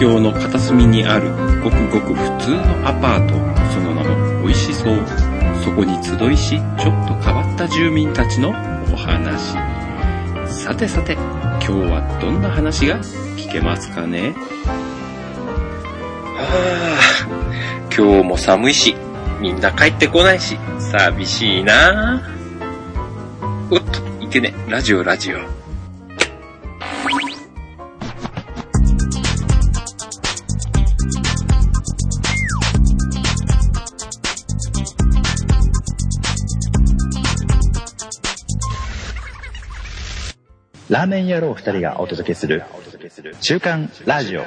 京の片隅にあるごくごく普通のアパート、その名も美味しそう。そこに集いし、ちょっと変わった住民たちのお話。さてさて、今日はどんな話が聞けますかね？はあ、今日も寒いし、みんな帰ってこないし、寂しいなおっと、いけね、ラジオラジオ。ラーメン野郎二人がお届けする週刊ラジオ。は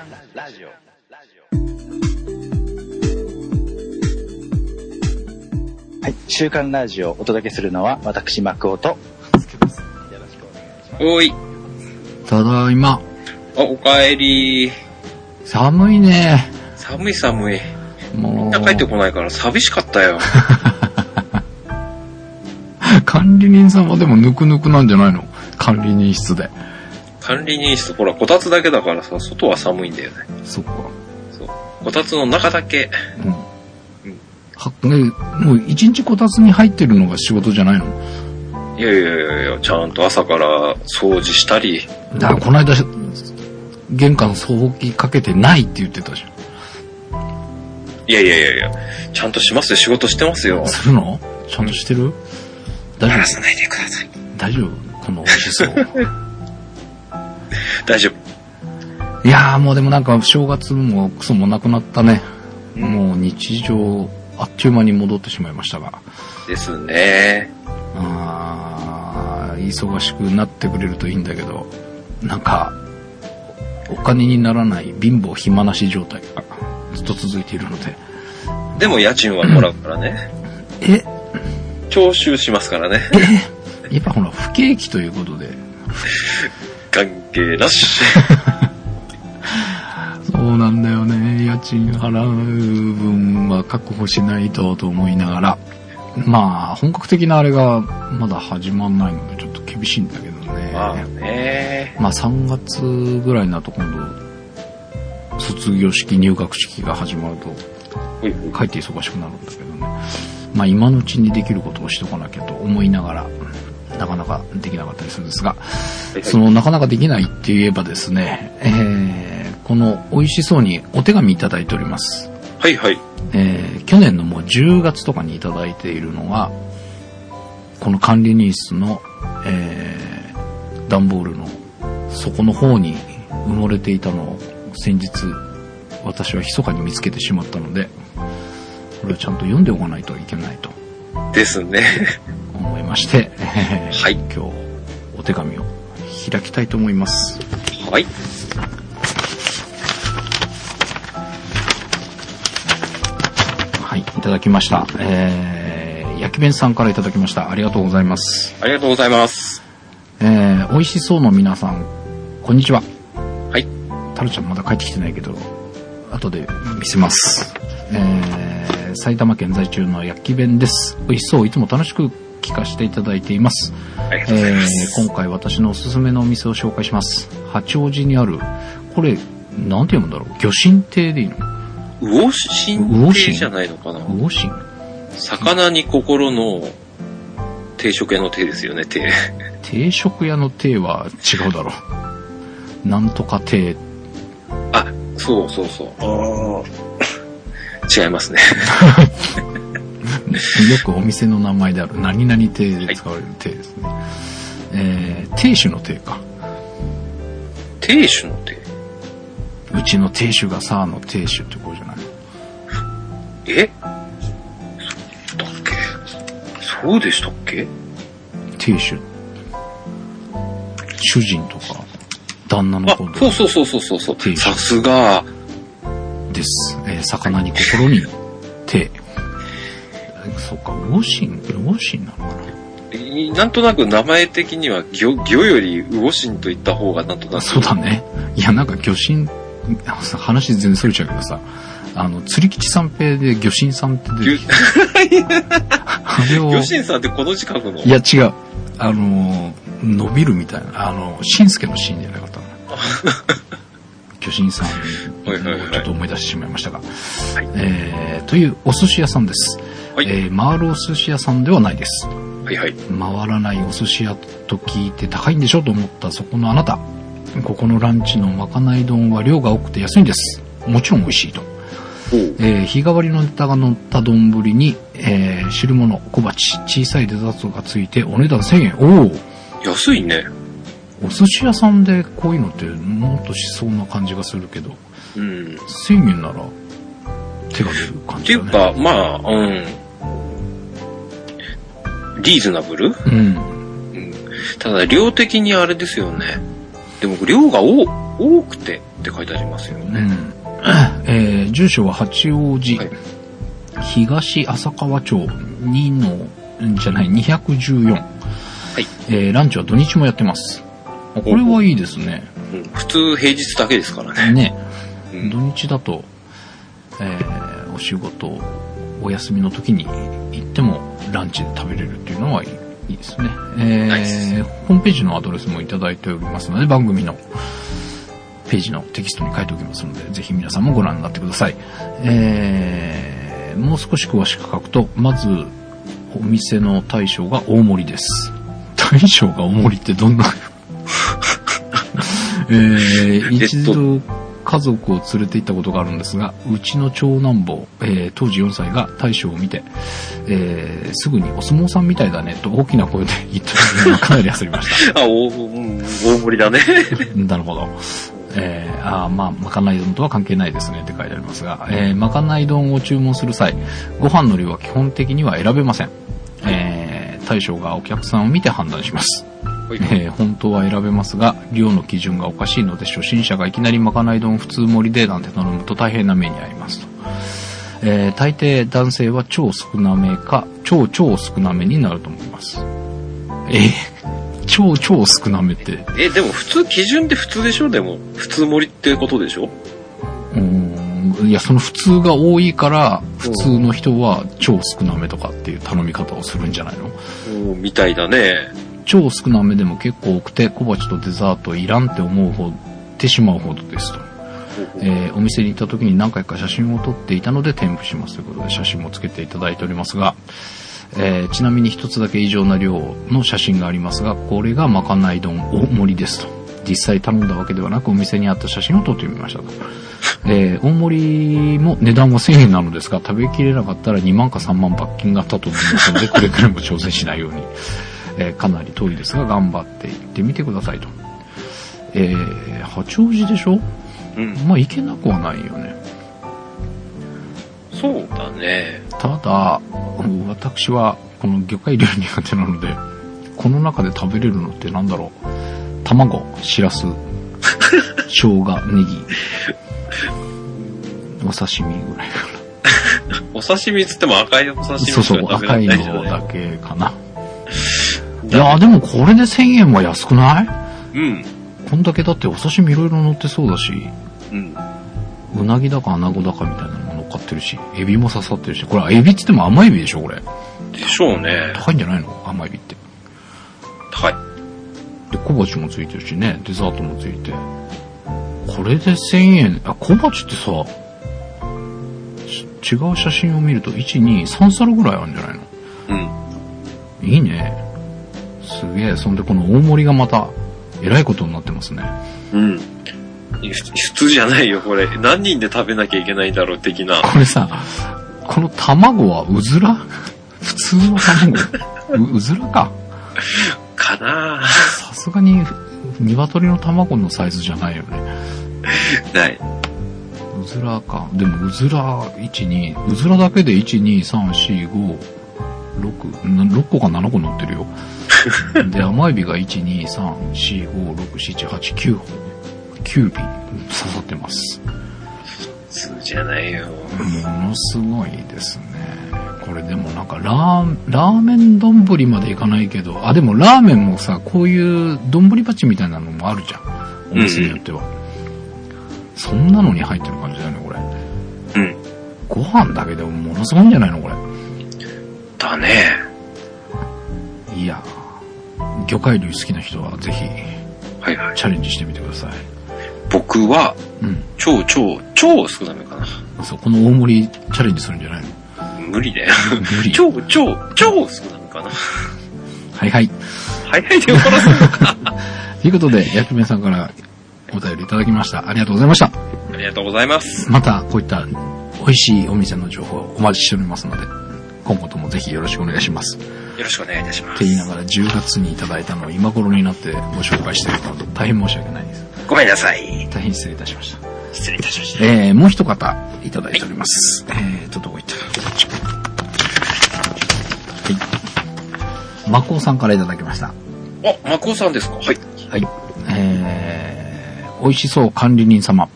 い、週刊ラジオをお届けするのは私、マクオと。おい、ただいま。あ、おかえり。寒いね。寒い寒い。もう。みんな帰ってこないから寂しかったよ。管理人さんはでもぬくぬくなんじゃないの？管理人室で。管理人室、ほら、こたつだけだからさ、外は寒いんだよね。そっか。そう。こたつの中だけ。うん。は、ね、もう一日こたつに入ってるのが仕事じゃないの？いやいやいやいや、ちゃんと朝から掃除したり。だからこの間、玄関掃除機かけてないって言ってたじいやいやいやいや、ちゃんとしますよ。仕事してますよゃん。。するの？ちゃんとしてる？大丈鳴らさないでください。夫大丈夫？この美味しそう。大丈夫。いやーもうでもなんか正月もクソもなくなったね。もう日常、あっという間に戻ってしまいましたが。ですね。あー忙しくなってくれるといいんだけど、なんか、お金にならない貧乏暇なし状態がずっと続いているので。でも家賃はもらうからね。え、徴収しますからね。やっぱほら、不景気ということで。関係なし。そうなんだよね。家賃払う分は確保しないとと思いながら。まあ、本格的なあれがまだ始まんないのでちょっと厳しいんだけどね。まあね。まあ3月ぐらいになると今度、卒業式、入学式が始まると、ほいほいかえって忙しくなるんだけどね。まあ今のうちにできることをしておかなきゃと思いながら、なかなかできなかったりするんですが、そのなかなかできないって言えばですね、えー、この美味しそうにお手紙いただいております。はいはい。えー去年のもう10月とかにいただいているのが、この管理人室の、えー段ボールの底の方に埋もれていたのを先日、私は密かに見つけてしまったので、これをちゃんと読んでおかないといけないとですね。まして、え ーはい今日お手紙を開きたいと思います。はい。はい、いただきました。えー、焼き弁さんからいただきました。ありがとうございます。ありがとうございます。えー、美味しそうの皆さん、こんにちは。はい。タルちゃんまだ帰ってきてないけど、後で見せます。えー、埼玉県在住の焼き弁です。美味しそう、いつも楽しく聞かせていただいています。ありがとうございます。えー今回私のおすすめのお店を紹介します。八王子にある、これ、なんて読むんだろう？魚神亭でいいの？魚神亭じゃないのかな？魚神魚に心の定食屋の亭ですよね、亭。定食屋の亭は違うだろう。なんとか亭。あ、そうそうそう。違いますね。よくお店の名前である何々亭で使われる亭ですね。えー、亭主の亭か。亭主の亭？うちの亭主がさ、の亭主ってことじゃない？え？そうだっけ？そうでしたっけ？亭主。主人とか、旦那のあこ、とそうそうそうそうそうそう。亭主さすが。です。えー魚に心に 亭。そうか、魚神、魚神なのかな？いなんとなく名前的には魚、魚より魚神と言った方がなんとなく。そうだね。いや、なんか魚神、話全然それちゃうけどさ、あの、釣り吉三平で魚神さんって出てき魚神さんってこの字書くの？いや違う。あの、伸びるみたいな、あの、しんすけのシーンじゃなかったの。巨神さんちょっと思い出してしまいましたが。はいえー、というお寿司屋さんです。はいえー、回るお寿司屋さんではないです。はいはい。回らないお寿司屋と聞いて高いんでしょと思ったそこのあなた。ここのランチのまかない丼は量が多くて安いんです。もちろん美味しいと。えー日替わりのネタが乗った丼に、えー汁物、小鉢、小さいデザートがついてお値段1000円。おお安いね。お寿司屋さんでこういうのってもっとしそうな感じがするけど、うん。1000円なら手が出る感じだね。っていうか、まあ、うん。リーズナブル？うん。うん。ただ、量的にあれですよね。でも、量が多多くてって書いてありますよね。うん。えー住所は八王子、はい東浅川町2の、んじゃない、214。はい。えーランチは土日もやってます。あこれはいいですね。うん、普通平日だけですからね。ね。うん土日だと、えーお仕事、お休みの時に行ってもランチで食べれるっていうのはいいですね。えー、ホームページのアドレスもいただいておりますので、番組のページのテキストに書いておきますので、ぜひ皆さんもご覧になってください。えー、もう少し詳しく書くと、まず、お店の大将が大盛りです。大将が大盛りってどんな？えー、一度家族を連れて行ったことがあるんですが、うちの長男坊、えー当時4歳が大将を見て、えーすぐにお相撲さんみたいだねと大きな声で言ったのがかなり焦りまし あ、大、うん、大盛りだね。た。なるほど。えー、あーまあ、まかない丼とは関係ないですねって書いてありますが、えーまかない丼を注文する際、ご飯の量は基本的には選べません。えー大将がお客さんを見て判断します。はい。えー本当は選べますが、量の基準がおかしいので、初心者がいきなりまかない丼普通盛りでなんて頼むと大変な目に遭いますと。えー大抵男性は超少なめか、超超少なめになると思います。えー超超少なめって、え、でも普通、基準で普通でしょ？でも、普通盛りってことでしょ？うーん、いや、その普通が多いから、普通の人は超少なめとかっていう頼み方をするんじゃないの？うん。みたいだね。超少なめでも結構多くて小鉢とデザートいらんって思うほどてしまうほどですと、えーお店に行った時に何回か写真を撮っていたので添付しますということで写真もつけていただいておりますが、えーちなみに一つだけ異常な量の写真がありますがこれがまかない丼大盛りですと。実際頼んだわけではなくお店にあった写真を撮ってみましたと、えー大盛りも値段は1000円なのですが食べきれなかったら2万か3万罰金があったと思いますのでくれぐれも挑戦しないようにえーかなり遠いですが頑張って行ってみてくださいと。えー八王子でしょ？うん。まあ行けなくはないよね。そうだね。ただ、私はこの魚介類苦手なので、この中で食べれるのってなんだろう？卵、しらす、生姜、ネギ、お刺身ぐらいか お刺身つっても赤いお刺な。身そうそう、赤いのだけかな。いやーでもこれで1000円は安くない？うん。こんだけだってお刺身いろいろ乗ってそうだし、うん。うなぎだかアナゴだかみたいなのも乗っかってるし、エビも刺さってるし、これエビって言っても甘エビでしょこれ。でしょうね。高いんじゃないの？甘エビって。高い。で、小鉢もついてるしね、デザートもついて。これで1000円、あ、小鉢ってさ、し違う写真を見ると、1、2、3皿ぐらいあるんじゃないの？うん。いいね。すげえ。そんでこの大盛りがまた、えらいことになってますね。うん。普普通じゃないよ、これ。何人で食べなきゃいけないんだろう、的な。これさ、この卵はうずら？普通の卵ううずらか。かなさすがに、鶏の卵のサイズじゃないよね。ない。うずらか。でも、うずら、1、2、うずらだけで1、2、3、4、5、6、な6個か7個乗ってるよ。で、甘エビが1、2、3、4、5、6、7、8、9本。9尾刺さってます。普通じゃないよ。ものすごいですね。これでもなんかラー、ラーメン丼までいかないけど、あ、でもラーメンもさ、こういう丼鉢みたいなのもあるじゃん。お店によっては。そんなのに入ってる感じだよね、これ。うん。ご飯だけでもものすごいんじゃないのこれ。だね。いやー魚介類好きな人はぜひはいはい。チャレンジしてみてください。僕は、うん。超超超少なめかな。そう、この大盛りチャレンジするんじゃないの？無理だよ。無理。超超超少なめかな。はいはい。はいはいで終わらせるのか。ということで、薬弁さんからお便りいただきました。ありがとうございました。ありがとうございます。また、こういった美味しいお店の情報をお待ちしておりますので、今後ともぜひよろしくお願いします。よろしくお願いいたしますって。言いながら10月にいただいたのを今頃になってご紹介しているので大変申し訳ないです。ごめんなさい。大変失礼いたしました。失礼いたしました。えー、もう一方いただいております。えーと、どこ行った？はい。マコさんからいただきました。あ、マコさんですか？はい。はい。えー、美味しそう管理人様。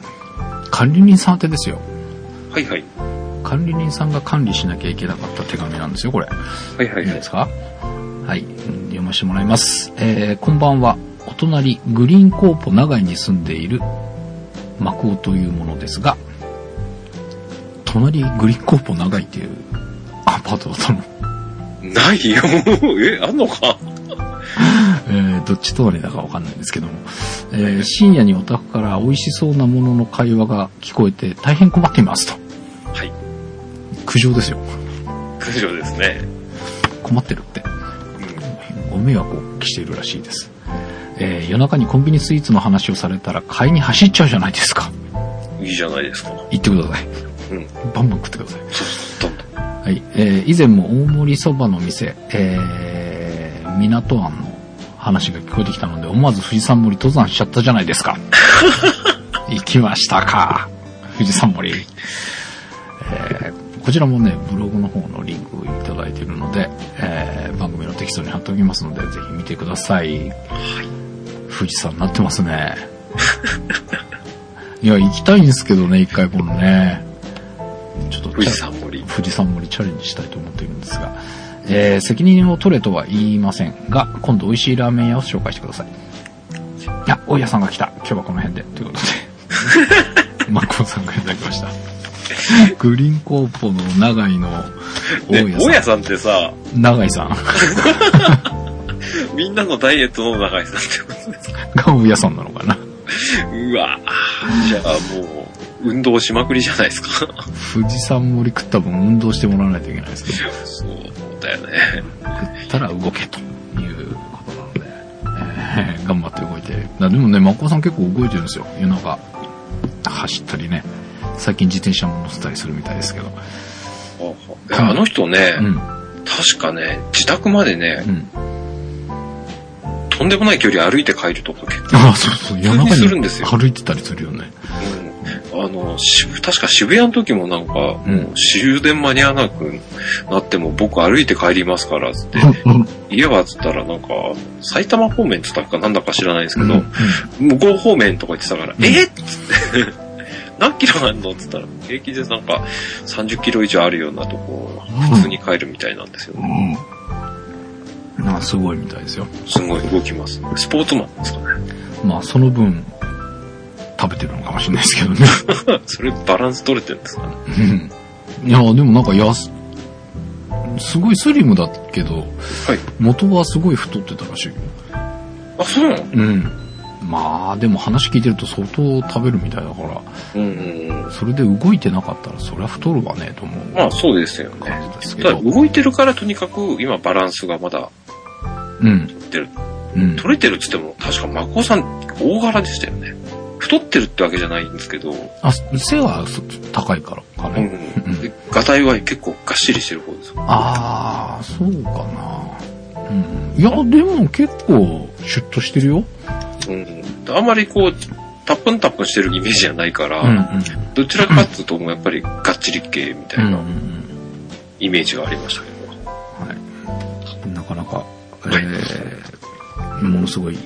管理人さん宛てですよ。はいはい。管理人さんが管理しなきゃいけなかった手紙なんですよ、これ。はいはいはいいいです。か？はい、うん読ませてもらいます。えー、こんばんは。お隣、グリーンコーポ長井に住んでいる、マクオというものですが、隣、グリーンコーポ長井っていうアパートだったの。ないよ。え、あんのか？えー、どっち隣だかわかんないんですけども、えー深夜にお宅から美味しそうなものの会話が聞こえて大変困っていますと。はい。苦情ですよ。苦情ですね。困ってるって。うご迷惑をしているらしいです。えー夜中にコンビニスイーツの話をされたら買いに走っちゃうじゃないですか。ん。いいじゃないですか。言ってください。うん。バンバン食ってください。そうそう。はい。えー以前も大盛りそばの店、えー、港湾の話が聞こえてきたので、思わず富士山盛り登山しちゃったじゃないですか。行きましたか。富士山盛り。えーこちらもね、ブログの方のリンクをいただいているので、えー番組のテキストに貼っておきますので、ぜひ見てください。富士山になってますね。いや、行きたいんですけどね、一回このね。ちょっと富士山盛り。富士山盛りチャレンジしたいと思っているんですが、えー責任を取れとは言いませんが、今度美味しいラーメン屋を紹介してください。あ、大家さんが来た。今日はこの辺で。ということで。マコさんがいただきました。グリーンコーポの長井の大ね、家さん。大家さんってさ、長井さん みんなのダイエットの長井さんってことですか？が大家さんなのかな。うわじゃあもう、運動しまくりじゃないですか。富士山盛り食った分運動してもらわないといけないですけど。そうだよね。食ったら動けということなので、え ー頑張って動いて。なでもね、マコさん結構動いてるんですよ。夜中、走ったりね。最近自転車も乗せたりするみたいですけど。あの人ね、うん。確かね、自宅までねう、ん。とんでもない距離歩いて帰るとか結構、ああ、そうそう。夜中にするんですよに歩いてたりするよね。うん、あの、し確か渋谷の時もなんか、うんもう終電間に合わなくなっても僕歩いて帰りますから、つって、うん。家はつったらなんか、埼玉方面って言ったかなんだか知らないですけど、うん向こう方面とか言ってたから、うんえっつって、何キロあんのっつったら、平気でなんか30キロ以上あるようなとこ、普通に帰るみたいなんですよね。うん。なんかすごいみたいですよ。すごい動きます。スポーツマンですかね。まあ、その分、食べてるのかもしれないですけどね。それバランス取れてるんですかね。うん。いや、でもなんかやす、すごいスリムだけど、はい。元はすごい太ってたらしいよ。あ、そうなの？うん。まあ、でも話聞いてると相当食べるみたいだから、うんうんうん。それで動いてなかったら、そりゃ太るわね、と思うまあそうですよね。ただど。動いてるからとにかく今バランスがまだうん。出る。うん。取れてるっつっても確かマコさん大柄でしたよね。太ってるってわけじゃないんですけど、あ、背はそ高いからかうね。ん。で、ガタイは結構がっしりしてる方ですよ。ああ、そうかな。うん。いや、でも結構、シュッとしてるよ。うん。あんまりこう、タップンタップンしてるイメージじゃないから、うんうん。どちらかっていうともうやっぱりがっちり系みたいなイメージがありましたけど。はい。なかなか、えー、ものすごい、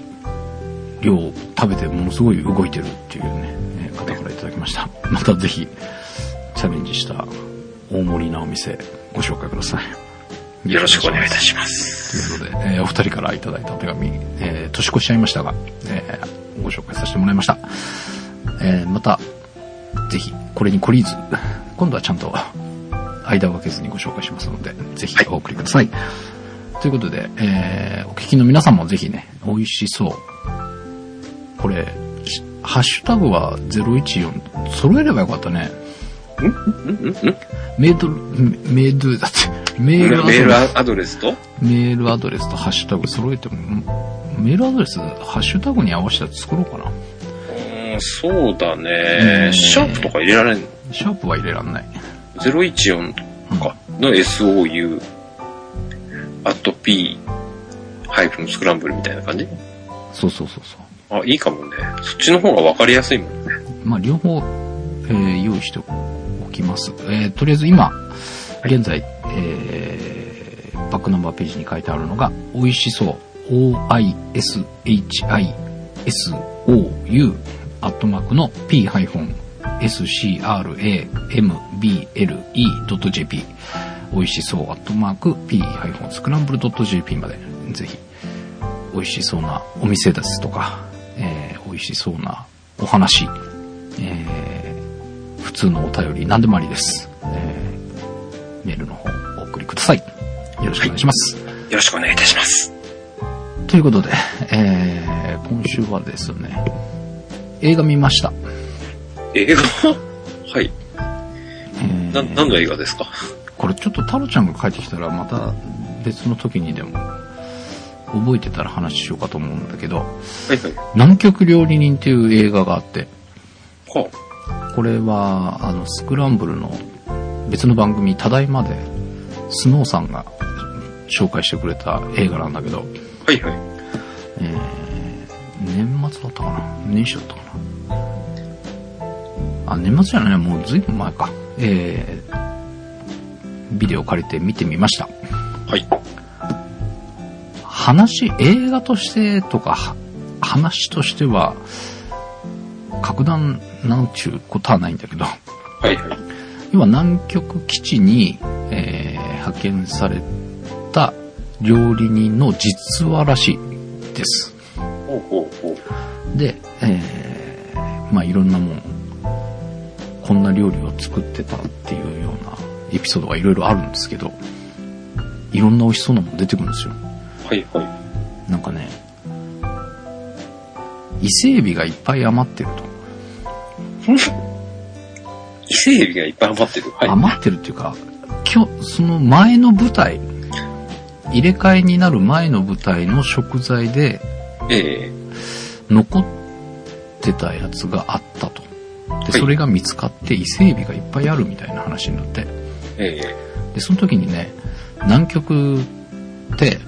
量を食べてものすごい動いてるっていうね、えー方からいただきました。またぜひ、チャレンジした大盛りなお店、ご紹介ください。よろしくお願いいた。します。ということで、えーお二人からいただいたお手紙、えー年越しちゃいましたが、えーご紹介させてもらいました。えーまた、ぜひ、これに懲りず、今度はちゃんと、間を空けずにご紹介しますので、ぜひお送りください。ということで、えーお聞きの皆さんもぜひね、美味しそう。これ、ハッシュタグは014、揃えればよかったね。んんんんメール、メール、だって、メールアドレスメールアドレスと？メールアドレスとハッシュタグ揃えても、んメールアドレス、ハッシュタグに合わせたやつ作ろうかな。うん、そうだうんね。シャープとか入れられんの？シャープは入れらんない。014とかの SOU、アット P、ハイフンスクランブルみたいな感じ？そうそうそうそう。あ、いいかもね。そっちの方がわかりやすいもんね。まあ、両方、えー用意しておきます。えーとりあえず今、現在、えーバックナンバーページに書いてあるのが、美味しそう、oishisou、アットマークの p-scramble.jp、美味しそう、アットマーク p-scramble.jp まで、ぜひ、美味しそうなお店ですとか、えー美味しそうなお話、えー普通のお便り何でもありです。えーメールの方お送りください。よろしくお願いします。よろしくお願いいたします。ということで、えー今週はですね、映画見ました。映画？はい。えーな、何の映画ですか？これちょっとタロちゃんが帰ってきたらまた別の時にでも覚えてたら話しようかと思うんだけど、はいはい。南極料理人っていう映画があって、はこれは、あの、スクランブルの別の番組、ただいまで、スノーさんが紹介してくれた映画なんだけど、あ、はいはい。えー、年末だったかな？年始だったかな？あ、年末じゃないもうずいぶん前か。えー、ビデオ借りて見てみました。はい。話、映画としてとか、は話としては、格段なんちゅうことはないんだけど、はいはい。要は南極基地に、えー派遣された料理人の実話らしいです。ほうほうほう。で、えーまあいろんなもん、こんな料理を作ってたっていうようなエピソードがいろいろあるんですけど、いろんな美味しそうなもん出てくるんですよ。はいはい。なんかね、伊勢海老がいっぱい余ってると。伊勢海老がいっぱい余ってる。はい。余ってるっていうか、今日、その前の舞台、入れ替えになる前の舞台の食材でええ残ってたやつがあったと。で、いそれが見つかって伊勢海老がいっぱいあるみたいな話になって。えで、その時にね、南極って、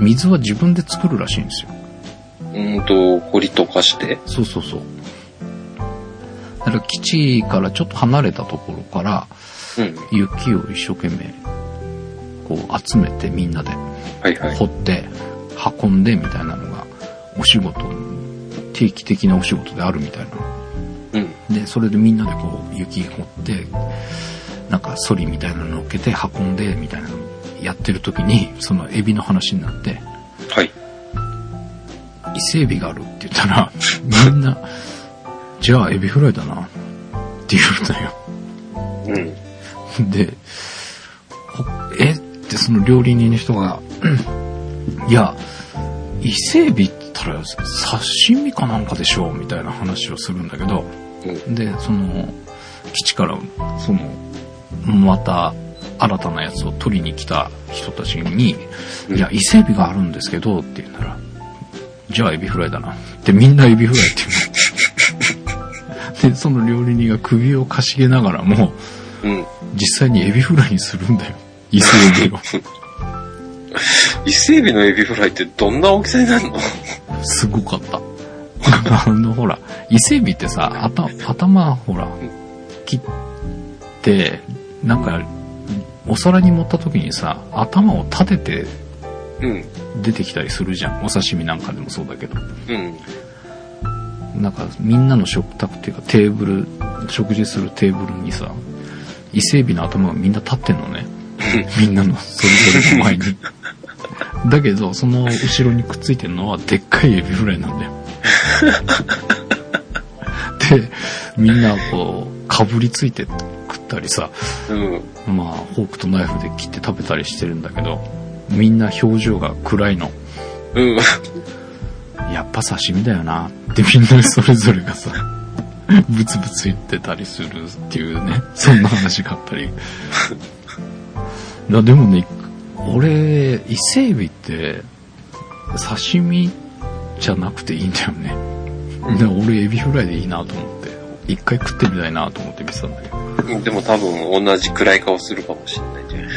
水は自分で作るらしいんですよ。えうんと、掘り溶かして。そうそうそう。だから基地からちょっと離れたところから、うん。雪を一生懸命、こう集めてみんなで。掘って、運んでみたいなのが、お仕事、定期的なお仕事であるみたいな。うん。で、それでみんなでこう、雪掘って、なんか、ソリみたいなの乗っけて運んで、みたいなのやってる時に、そのエビの話になって、はい。伊勢エビがあるって言ったら、みんな、じゃあエビフライだな、って言うんだよ。うん。で、ほえ？ってその料理人の人が、うんいや、伊勢海老って言ったら刺身かなんかでしょうみたいな話をするんだけど、うん。で、その、基地から、その、また新たなやつを取りに来た人たちに、うんいや、伊勢海老があるんですけど、って言うなら、じゃあエビフライだな。ってみんなエビフライって言うの。で、その料理人が首をかしげながらも、うん。実際にエビフライにするんだよ。伊勢エビを。伊勢海老のエビフライってどんな大きさになるの？すごかった。あの、ほら、伊勢海老ってさ、頭、頭、ほら、切って、なんか、お皿に盛った時にさ、頭を立ててうん。出てきたりするじゃん。お刺身なんかでもそうだけど。うん。なんか、みんなの食卓っていうかテーブル、食事するテーブルにさ、伊勢海老の頭がみんな立ってんのね。みんなのそれぞれの前に。だけど、その後ろにくっついてるのはでっかいエビフライなんだよ。で、みんなこう、かぶりついて食ったりさ、うん。まあ、フォークとナイフで切って食べたりしてるんだけど、みんな表情が暗いの。うん。いやっぱ刺身だよなってみんなそれぞれがさ、ブツブツ言ってたりするっていうね、そんな話があったり。だでもね、俺、伊勢海老って、刺身じゃなくていいんだよね。で俺、エビフライでいいなと思って、一回食ってみたいなと思って見てたんだけど。でも多分同じくらい顔するかもしれないね。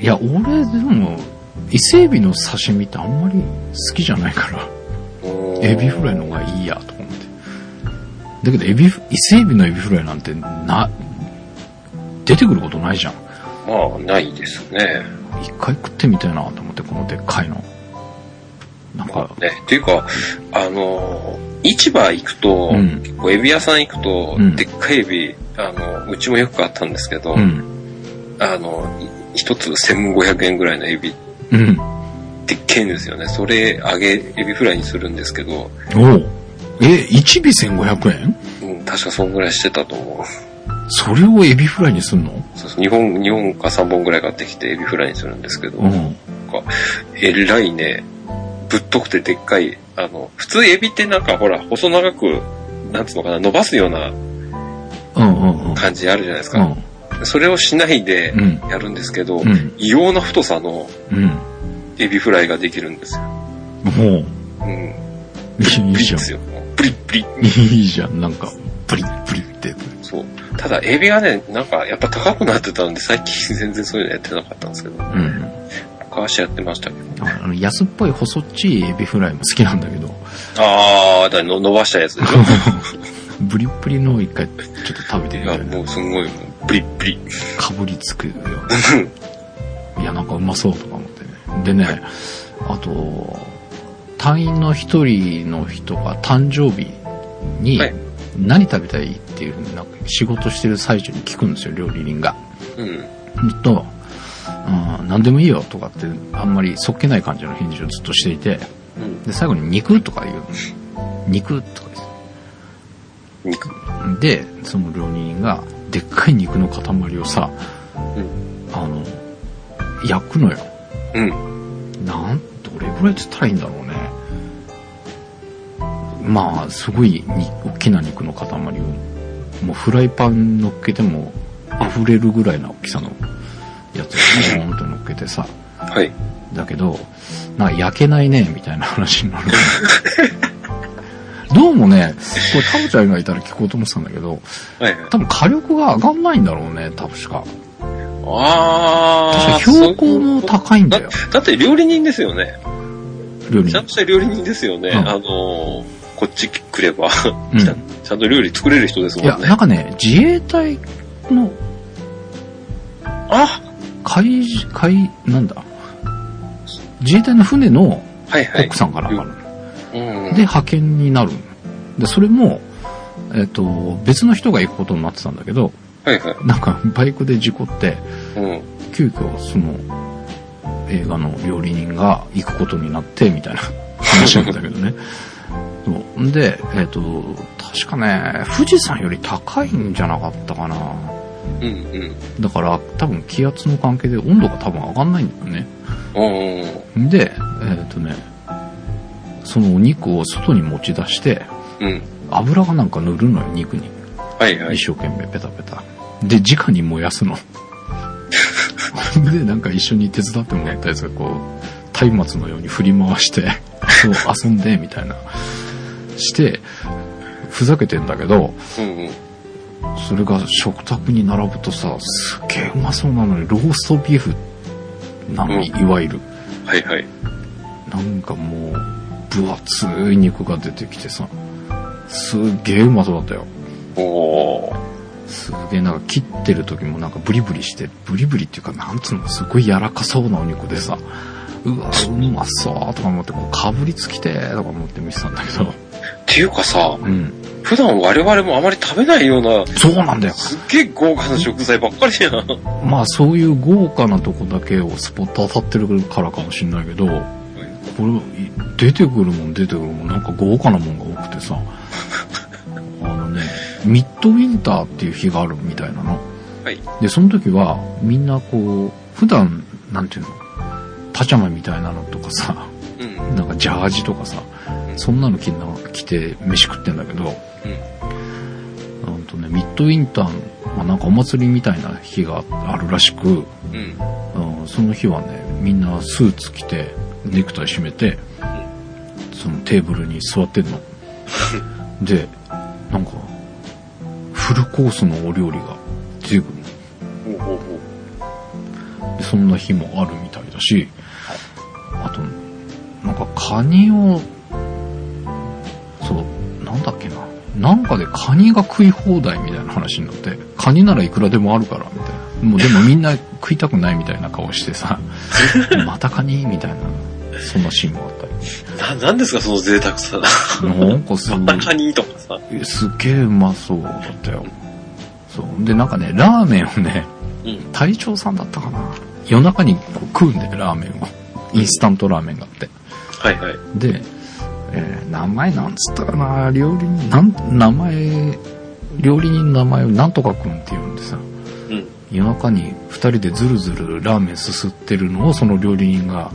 いや、俺、でも、伊勢海老の刺身ってあんまり好きじゃないから、エビフライの方がいいやと思って。だけど、エビフ、伊勢海老のエビフライなんて、な、出てくることないじゃん。まあ、ないですね。一回食ってみたいなと思って、このでっかいの。なんか、ね。っていうか、あの、市場行くと、うん結構エビ屋さん行くと、うんでっかいエビ、あの、うちもよくあったんですけど、うん。あの、い一つ1500円ぐらいのエビ、うん。でっけえんですよね。それ、揚げ、エビフライにするんですけど、おうえ、1尾1500円？うん、確かそんぐらいしてたと思う。それをエビフライにすんの？そうそう、2本、2本か3本ぐらい買ってきてエビフライにするんですけど、なんうん。か、えらいね、ぶっとくてでっかい、あの、普通エビってなんかほら、細長く、なんつうのかな、伸ばすようなうんうんうん。感じあるじゃないですか。うん。それをしないでうん。やるんですけど、うん。異様な太さのうん。エビフライができるんですよ。もう、うん。いいじゃんす。よ。プリップリッ。いいじゃん、なんか、プリップリって。そう。ただ、エビがね、なんか、やっぱ高くなってたんで、最近全然そういうのやってなかったんですけど、うん。昔やってましたけど。あの安っぽい細っちいエビフライも好きなんだけど、あー、だの伸ばしたやつでしブリップリの一回ちょっと食べてみたいな。もうすんごい、もう、プリップリ。かぶりつくよ。いや、なんかうまそうとか思ってね。でね、あと、隊員の一人の人が誕生日にはい何食べたいっていうふうになんか仕事してる最中に聞くんですよ、料理人が。うん。ずっと、うん、何でもいいよとかってあんまりそっけない感じの返事をずっとしていて、うん。で、最後に肉とか言うの。肉とか肉。言って。で、その料理人が、でっかい肉の塊をさ、うん。あの、焼くのよ。うん。なん、どれぐらいつったらいいんだろうね。まあ、すごいに大きな肉の塊を、もうフライパン乗っけても溢れるぐらいな大きさのやつをポーンと乗っけてさ、はい。だけど、なんか焼けないね、みたいな話になる。どうもね、これタブちゃんがいたら聞こうと思ってたんだけど、はいはい。多分火力が上がんないんだろうね、確か。あー。確か標高も高いんだよ、だって料理人ですよね。料理人ちゃんと。した料理人ですよね。うんあのー、こっち来れば、うんちゃんと料理作れる人ですいや、もんね。なんかね、自衛隊のあ海、海、なんだ？自衛隊の船の。奥さんかなんかなのうん。で、派遣になる。で、それも、えっ、と、別の人が行くことになってたんだけど、はいはい。なんかバイクで事故って、うん。急遽その映画の料理人が行くことになって、みたいな話なんだけどね。そうで、えっ、と、確かね、富士山より高いんじゃなかったかな。うんうん。だから、多分気圧の関係で温度が多分上がんないんだよね。うん。で、えっ、とね、そのお肉を外に持ち出して、うん。油がなんか塗るのよ、肉に。はいはい。一生懸命ペタペタ。で、直に燃やすの。で、なんか一緒に手伝ってもらったやつがこう、松明のように振り回して、遊んで、みたいな。して、ふざけてんだけど、うんうん。それが食卓に並ぶとさ、すっげえうまそうなのに、ローストビーフなのに、うんいわゆる。はいはい。なんかもう、分厚い肉が出てきてさ、すっげえうまそうだったよ。おー。すげえなんか切ってる時もなんかブリブリして、ブリブリっていうかなんつうの、すごい柔らかそうなお肉でさ、うわ、うまそうとか思って、こうかぶりつきてーとか思って見てたんだけど、っていうかさ、うん。普段我々もあまり食べないような、そうなんだよ。すっげえ豪華な食材ばっかりじゃん。まあそういう豪華なとこだけをスポット当たってるからかもしんないけど、これ、い出てくるもん出てくるもん、なんか豪華なもんが多くてさ、ミッドウィンターっていう日があるみたいなの。はい。で、その時は、みんなこう、普段、なんていうの、パジャマみたいなのとかさ、うん。なんかジャージとかさ、うんそんなの着な着て飯食ってんだけど、うんとね、ミッドウィンターまあ、なんかお祭りみたいな日があるらしく、うん。うんその日はね、みんなスーツ着て、ネクタイ締めて、そのテーブルに座ってんの。で、なんか、フルコースのお料理が出てくるほうほうほのでそんな日もあるみたいだし、あと、なんかカニを、そう、なんだっけな。なんかでカニが食い放題みたいな話になって、カニならいくらでもあるから、みたいな。もうでもみんな食いたくないみたいな顔してさ、またカニ？みたいな、そんなシーンもあっ。な、なんですかその贅沢さ。なんかすごいカニとかさ。すっげえうまそうだったよ。そう。で、なんかね、ラーメンをね、うん。隊長さんだったかな。夜中にこう食うんだよ、ラーメンを。インスタントラーメンがあって。はいはい。で、えー名前なんつったかな、料理人、なん、名前、料理人の名前をなんとかくんって言うんでさ、うん。夜中に二人でずるずるラーメンすすってるのをその料理人が、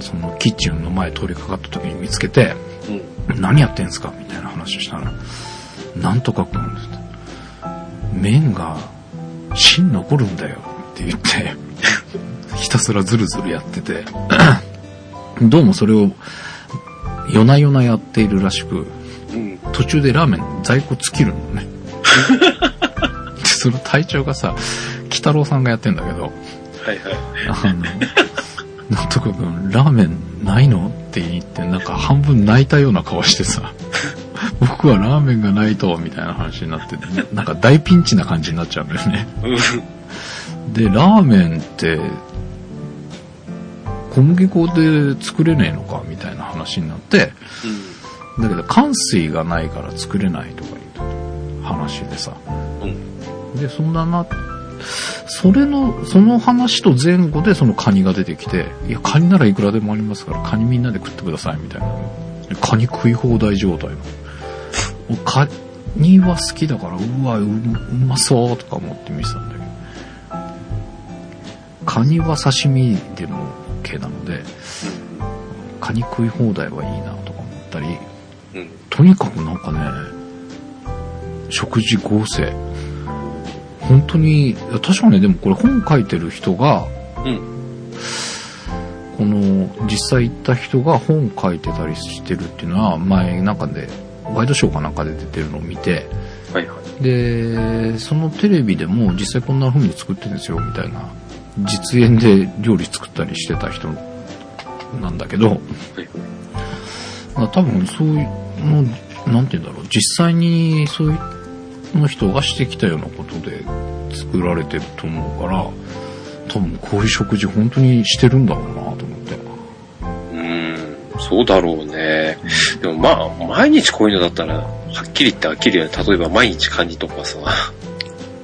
そのキッチンの前通りかかった時に見つけて、うん。何やってんすかみたいな話をしたら、なんとかくんって言って麺が芯残るんだよって言って、ひたすらずるずるやってて、どうもそれを夜な夜なやっているらしく、うん。途中でラーメン在庫尽きるのね。でその隊長がさ、北郎さんがやってんだけど、はいはい。あの、なんとかくん、ラーメンないの？って言って、なんか半分泣いたような顔してさ、僕はラーメンがないと、みたいな話になって、なんか大ピンチな感じになっちゃうんだよね。うん。で、ラーメンって、小麦粉で作れねえのか？みたいな話になって、だけど、乾水がないから作れないとかいう話でさ。うん。で、そんなな、それの、その話と前後でそのカニが出てきて、いや、カニならいくらでもありますから、カニみんなで食ってください、みたいな。でカニ食い放題状態の。俺カニは好きだから、うわ、ううまそうとか思って見てたんだけど。カニは刺身でも OK なので、カニ食い放題はいいなとか思ったり、うん。とにかくなんかね、食事合成。本当に、確かね、でもこれ本書いてる人が、うん。この実際行った人が本書いてたりしてるっていうのは前なんかで、ワイドショーかなんかで出てるのを見て、はいはい。で、そのテレビでも実際こんな風に作ってるんですよ、みたいな。実演で料理作ったりしてた人なんだけど、はいまあ多分そういうの、なんて言うんだろう、実際にそういうの人がしてきたようなことで作られてると思うから、多分こういう食事本当にしてるんだろうなと思って。うん。そうだろうね。でもまあ、毎日こういうのだったら、はっきり言って飽きるよね。例えば毎日カニとかさ。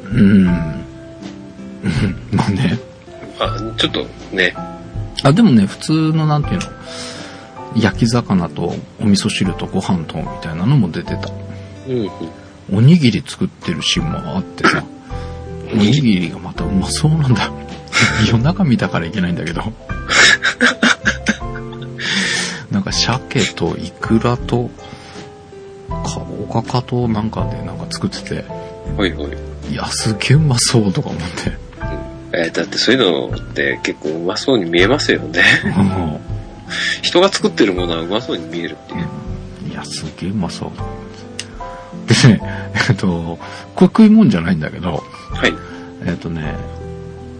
うん。うんまあね。あちょっとね。あ、でもね、普通のなんていうの、焼き魚とお味噌汁とご飯とみたいなのも出てた。うん。おにぎり作ってるシーンもあってさ、おにぎり？がまたうまそうなんだ。夜中見たからいけないんだけど。なんか鮭とイクラと、かおかかとなんかでなんか作ってて、はいはい。いや、すげえうまそうとか思って。えーだってそういうのって結構うまそうに見えますよね。うん 人が作ってるものはうまそうに見えるっていう。いや、すげえうまそうでね、えっと、これ食い物じゃないんだけど、はい。えっとね、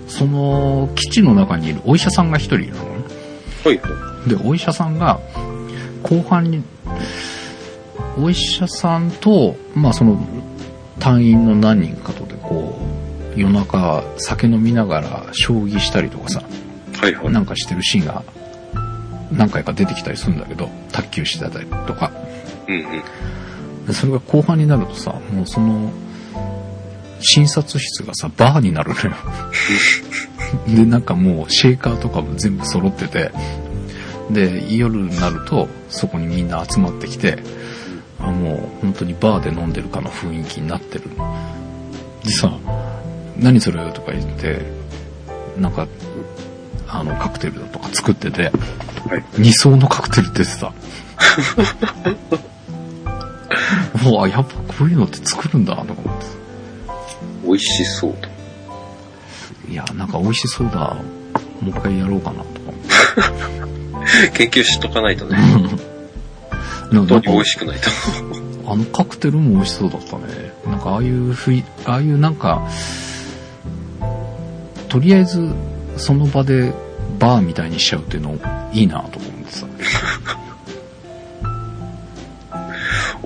その基地の中にいるお医者さんが一人いるのね。はいはい。で、お医者さんが、後半に、お医者さんと、まあその、隊員の何人かとで、こう、夜中酒飲みながら将棋したりとかさ、はいはい。なんかしてるシーンが何回か出てきたりするんだけど、卓球してたりとか。うんうん。でそれが後半になるとさ、もうその、診察室がさ、バーになるのよ。で、なんかもうシェーカーとかも全部揃ってて、で、夜になると、そこにみんな集まってきて、あもう本当にバーで飲んでるかの雰囲気になってる。でさ、何それ？とか言って、なんか、あの、カクテルとか作ってて、はい。二層のカクテルって さ、うわ、やっぱこういうのって作るんだ、とか思って。美味しそうと。いや、なんか美味しそうだ。もう一回やろうかな、とか思って。研究しとかないとね。本当に美味しくないと。あのカクテルも美味しそうだったね。なんかああいうふい、ああいうなんか、とりあえずその場でバーみたいにしちゃうっていうのいいなと思ってさ。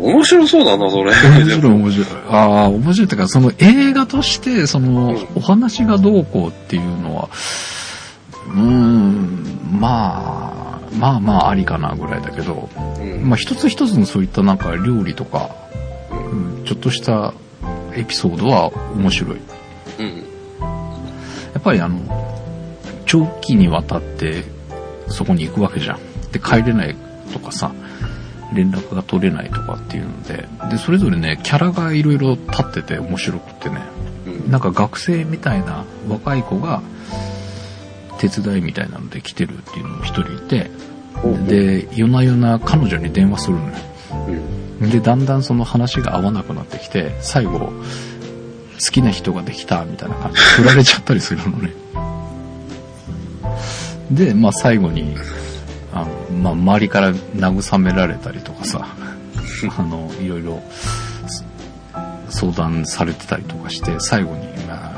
面白そうだな、それ。面白い面白い。ああ、面白いってか、その映画として、そのうん、お話がどうこうっていうのは、うーん、まあ、まあまあありかなぐらいだけど、うんまあ一つ一つのそういったなんか料理とか、うんちょっとしたエピソードは面白い。うん。やっぱりあの、長期にわたってそこに行くわけじゃん。で、帰れないとかさ、連絡が取れないとかっていうので、で、それぞれね、キャラがいろいろ立ってて面白くってね、うんなんか学生みたいな若い子が手伝いみたいなので来てるっていうのも一人いて、で、夜な夜な彼女に電話するのよ。うん。で、だんだんその話が合わなくなってきて、最後、好きな人ができたみたいな感じで振られちゃったりするのね。で、まあ最後に、まあ周りから慰められたりとかさ、あの、いろいろす相談されてたりとかして、最後に、まあ、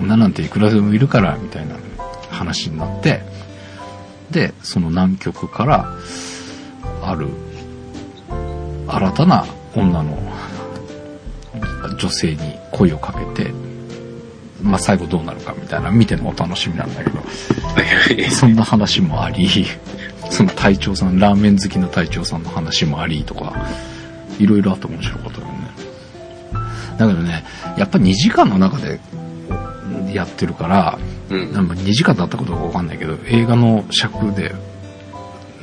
女なんていくらでもいるから、みたいな話になって、で、その南極から、ある新たな女の女性に声をかけて、まあ、最後どうなるかみたいな見てのお楽しみなんだけど。そんな話もあり、その隊長さん、ラーメン好きな隊長さんの話もありとか、いろいろあって面白かったよね。だけどね、やっぱ2時間の中でやってるから、うん。なんか2時間だったことかわかんないけど、映画の尺で、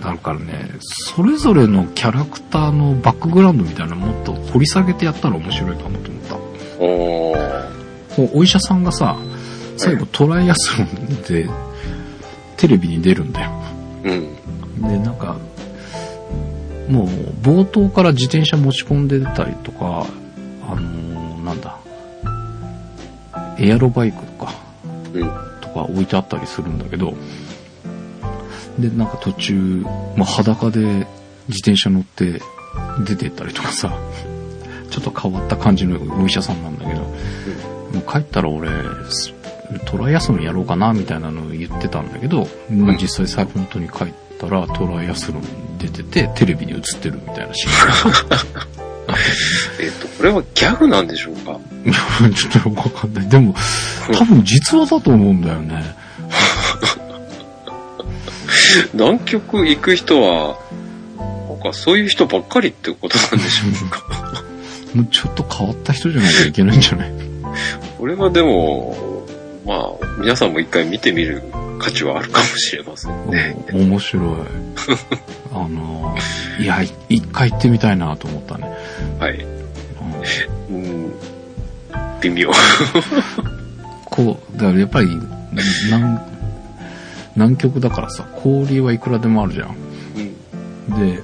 なるからね、それぞれのキャラクターのバックグラウンドみたいなのもっと掘り下げてやったら面白いかなと思った。おお医者さんがさ、最後トライアスロンでテレビに出るんだよ。うん。で、なんか、もう冒頭から自転車持ち込んでたりとか、あのーなんだ、エアロバイクか。うん。とか置いてあったりするんだけど、で、なんか途中、まあ、裸で自転車乗って出てったりとかさ、ちょっと変わった感じのお医者さんなんだけど、もう帰ったら俺、すトライアスロンやろうかなみたいなのを言ってたんだけど、まあ、実際さ、本当に帰ったらトライアスロン出てて、テレビに映ってるみたいなシーンが えっ、と、これはギャグなんでしょうか？ちょっとよくわかんない。でも、多分実話だと思うんだよね。南極行く人は、なんかそういう人ばっかりってことなんでしょうか？もうちょっと変わった人じゃなきゃいけないんじゃない？これはでも、まあ、皆さんも一回見てみる価値はあるかもしれませんね。お面白い。あの、いや、い一回行ってみたいなと思ったね。はい。うんうん。微妙。こう、だからやっぱり、南、南極だからさ、氷はいくらでもあるじゃん。うん。で、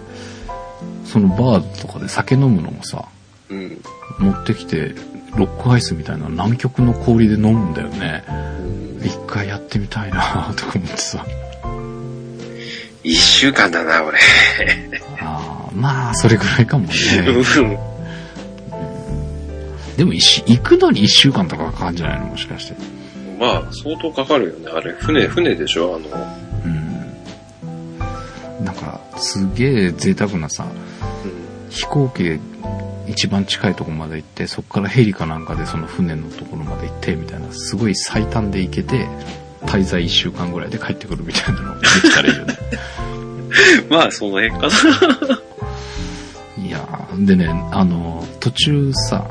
そのバーとかで酒飲むのもさ、うん。持ってきて、ロックアイスみたいな南極の氷で飲むんだよね。一回やってみたいな とか思ってさ。一週間だな、俺。あーまあ、それぐらいかもね。うんでも一週行くのに一週間とかかかるんじゃないの？もしかして。まあ、相当かかるよね。あれ、船、船でしょ？あの、うん。なんか、すげえ贅沢なさ、うん。飛行機で一番近いところまで行って、そこからヘリかなんかでその船のところまで行って、みたいな、すごい最短で行けて、滞在一週間ぐらいで帰ってくるみたいなのができたらいいよね。まあ、その辺かな。いやーでね、あの、途中さ、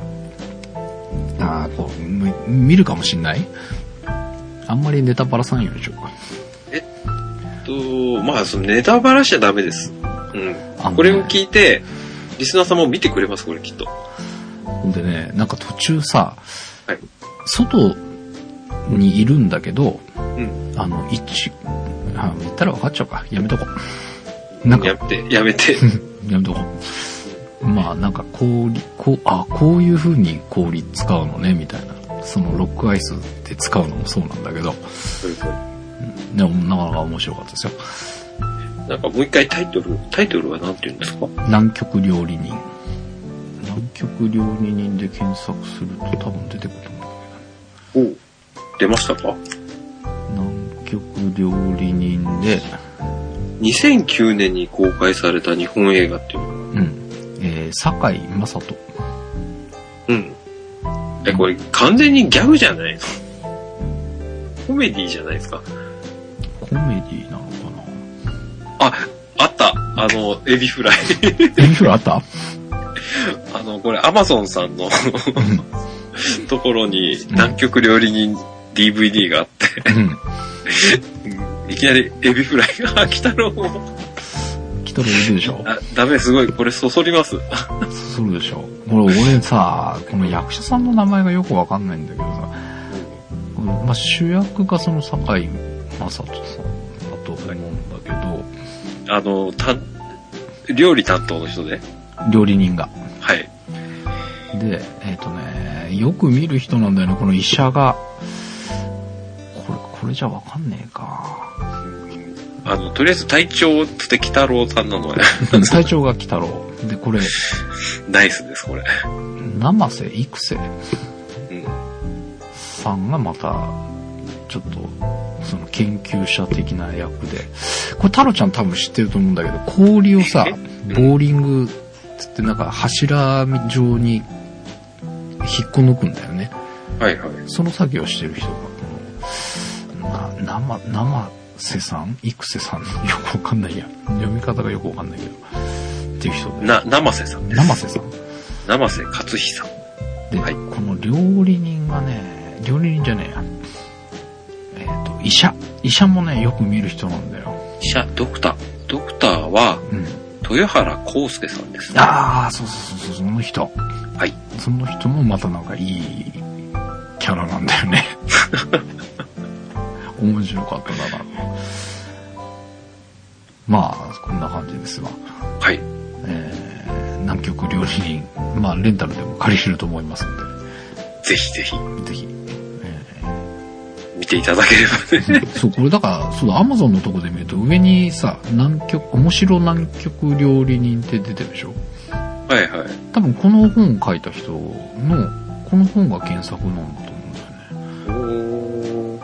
あーこう、み見るかもしんない？あんまりネタバラさんようにしようか。と、まあ、そのネタバラしちゃダメです。うん。ねこれを聞いて、リスナーさんも見てくれます、これきっと。ほんでね、なんか途中さ、はい外にいるんだけど、うん。あの、一、あ、言ったら分かっちゃうか。やめとこう。なんかや、めて、やめて。い やどうまあなんか氷、こう、あ、こういう風に氷使うのね、みたいな。そのロックアイスで使うのもそうなんだけど、でもなかなか面白かったですよ。なんかもう一回タイトル、タイトルは何て言うんですか？南極料理人。南極料理人で検索すると多分出てくると思うんだお出ましたか？けど。南極料理人で、2009年に公開された日本映画っていうの？が。うん。えー、堺雅人。うん。え、これ完全にギャグじゃないですかコメディじゃないですか？コメディなの？かあ、あった。あの、エビフライ。な エビフライあった？あの、これアマゾンさんのところに南極料理人 DVD があって、うん。うんいきなりエビフライが来たろう。来たらいるでしょ？あ、ダメ、すごい。これそそります。そるでしょ？これ俺さ、この役者さんの名前がよくわかんないんだけどさ、まあ、主役がその坂井正人さんだと思うんだあの、た、料理担当の人で。料理人が。はい。で、えっ、とね、よく見る人なんだよね、この医者が。これ、これじゃわかんねえか。あの、とりあえず隊長つって北郎さんなのはね、隊長が来たろう。で、これ、ナイスです、これ。生瀬育瀬うん。さんがまた、ちょっと、その研究者的な役で。これ太郎ちゃん多分知ってると思うんだけど、氷をさ、ボーリングつってなんか柱状に引っこ抜くんだよね。はいはい。その作業をしてる人が、この、な、生、生瀬さん？育瀬さん？よくわかんないや。読み方がよくわかんないけど。っていう人で。な、生瀬さんです。生瀬さん。生瀬勝久さん。で、はいこの料理人がね、料理人じゃねえや。えっ、と、医者。医者もね、よく見る人なんだよ。医者、ドクター。ドクターは、うん。豊原康介さんですね。ああ、そうそうそうそう、その人。はい。その人もまたなんかいいキャラなんだよね。面白かっただから。まあ、こんな感じですわ。はい。えー、南極料理人。まあ、レンタルでも借りれると思いますのぜひぜひ、で、ぜひ。見ていただければね。そう、これだから、そうだ、アマゾンのとこで見ると上にさ、南極、面白南極料理人って出てるでしょ？はいはい。多分この本書いた人の、この本が原作なんだと思うんだよね。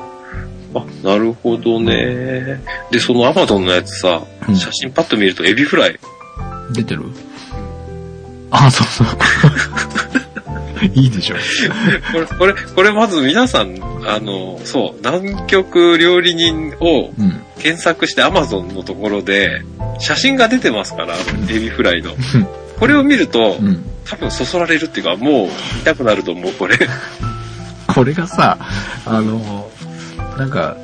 おーあ、なるほどね。で、そのアマゾンのやつさ、うん写真パッと見るとエビフライ。出てる？あ、そうそう。いいでしょ。これ、これ、これまず皆さん、あの、そう、南極料理人をうん。検索してアマゾンのところで、写真が出てますから、あのエビフライの。これを見ると、うん。多分そそられるっていうか、もう見たくなると思う、これ。これがさ、あの、なんか、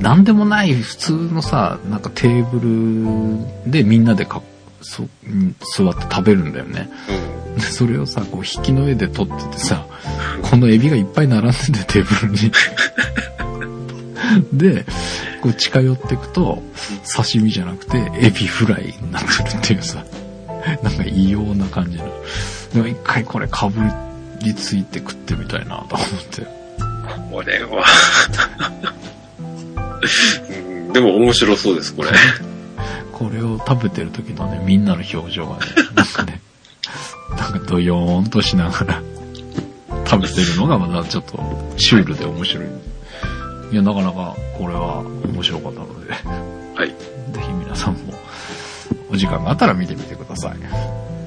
なんでもない普通のさ、なんかテーブルでみんなでかそうん座って食べるんだよね。うん。でそれをさ、こう引きの上で撮っててさ、このエビがいっぱい並んでてテーブルに。で、こう近寄っていくと、刺身じゃなくてエビフライになってるっていうさ、なんか異様な感じの。でも一回これかぶりついて食ってみたいなと思って。これは うん。でも面白そうです、これ。これを食べてる時のね、みんなの表情がね、なんかね、なんかドヨーンとしながら食べてるのがまたちょっとシュールで面白い。いや、なかなかこれは面白かったので、はい。ぜひ皆さんもお時間があったら見てみてください。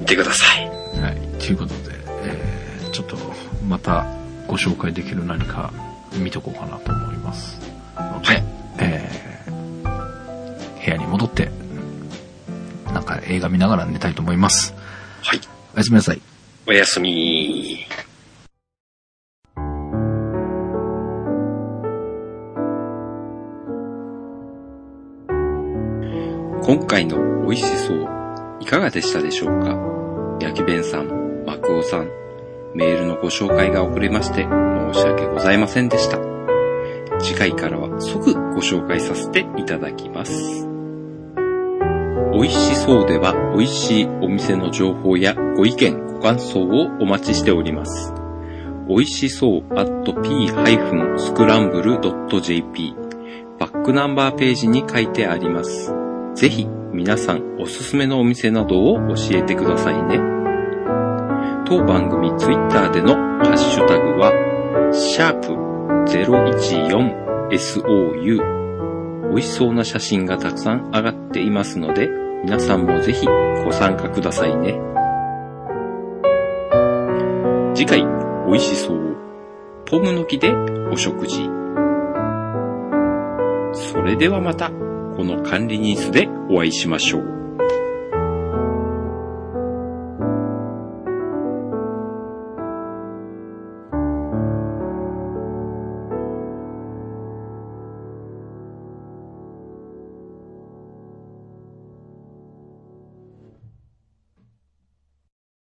見てください。はい。ということで、えー、ちょっとまたご紹介できる何か見とこうかなと思います。ので、はいえー、部屋に戻って、なんか映画見ながら寝たいと思います。はい。おやすみなさい。おやすみ。今回の美味しそう、いかがでしたでしょうか？焼き弁さん、爆尾さん、メールのご紹介が遅れまして申し訳ございませんでした。次回からは即ご紹介させていただきます。美味しそうでは美味しいお店の情報やご意見、ご感想をお待ちしております。美味しそう at p-scramble.jp バックナンバーページに書いてあります。ぜひ皆さんおすすめのお店などを教えてくださいね。当番組ツイッターでのハッシュタグは、シャープ 014SOU 美味しそうな写真がたくさん上がっていますので、皆さんもぜひご参加くださいね。次回、美味しそう。ポムの木でお食事。それではまた、この管理ニースでお会いしましょう。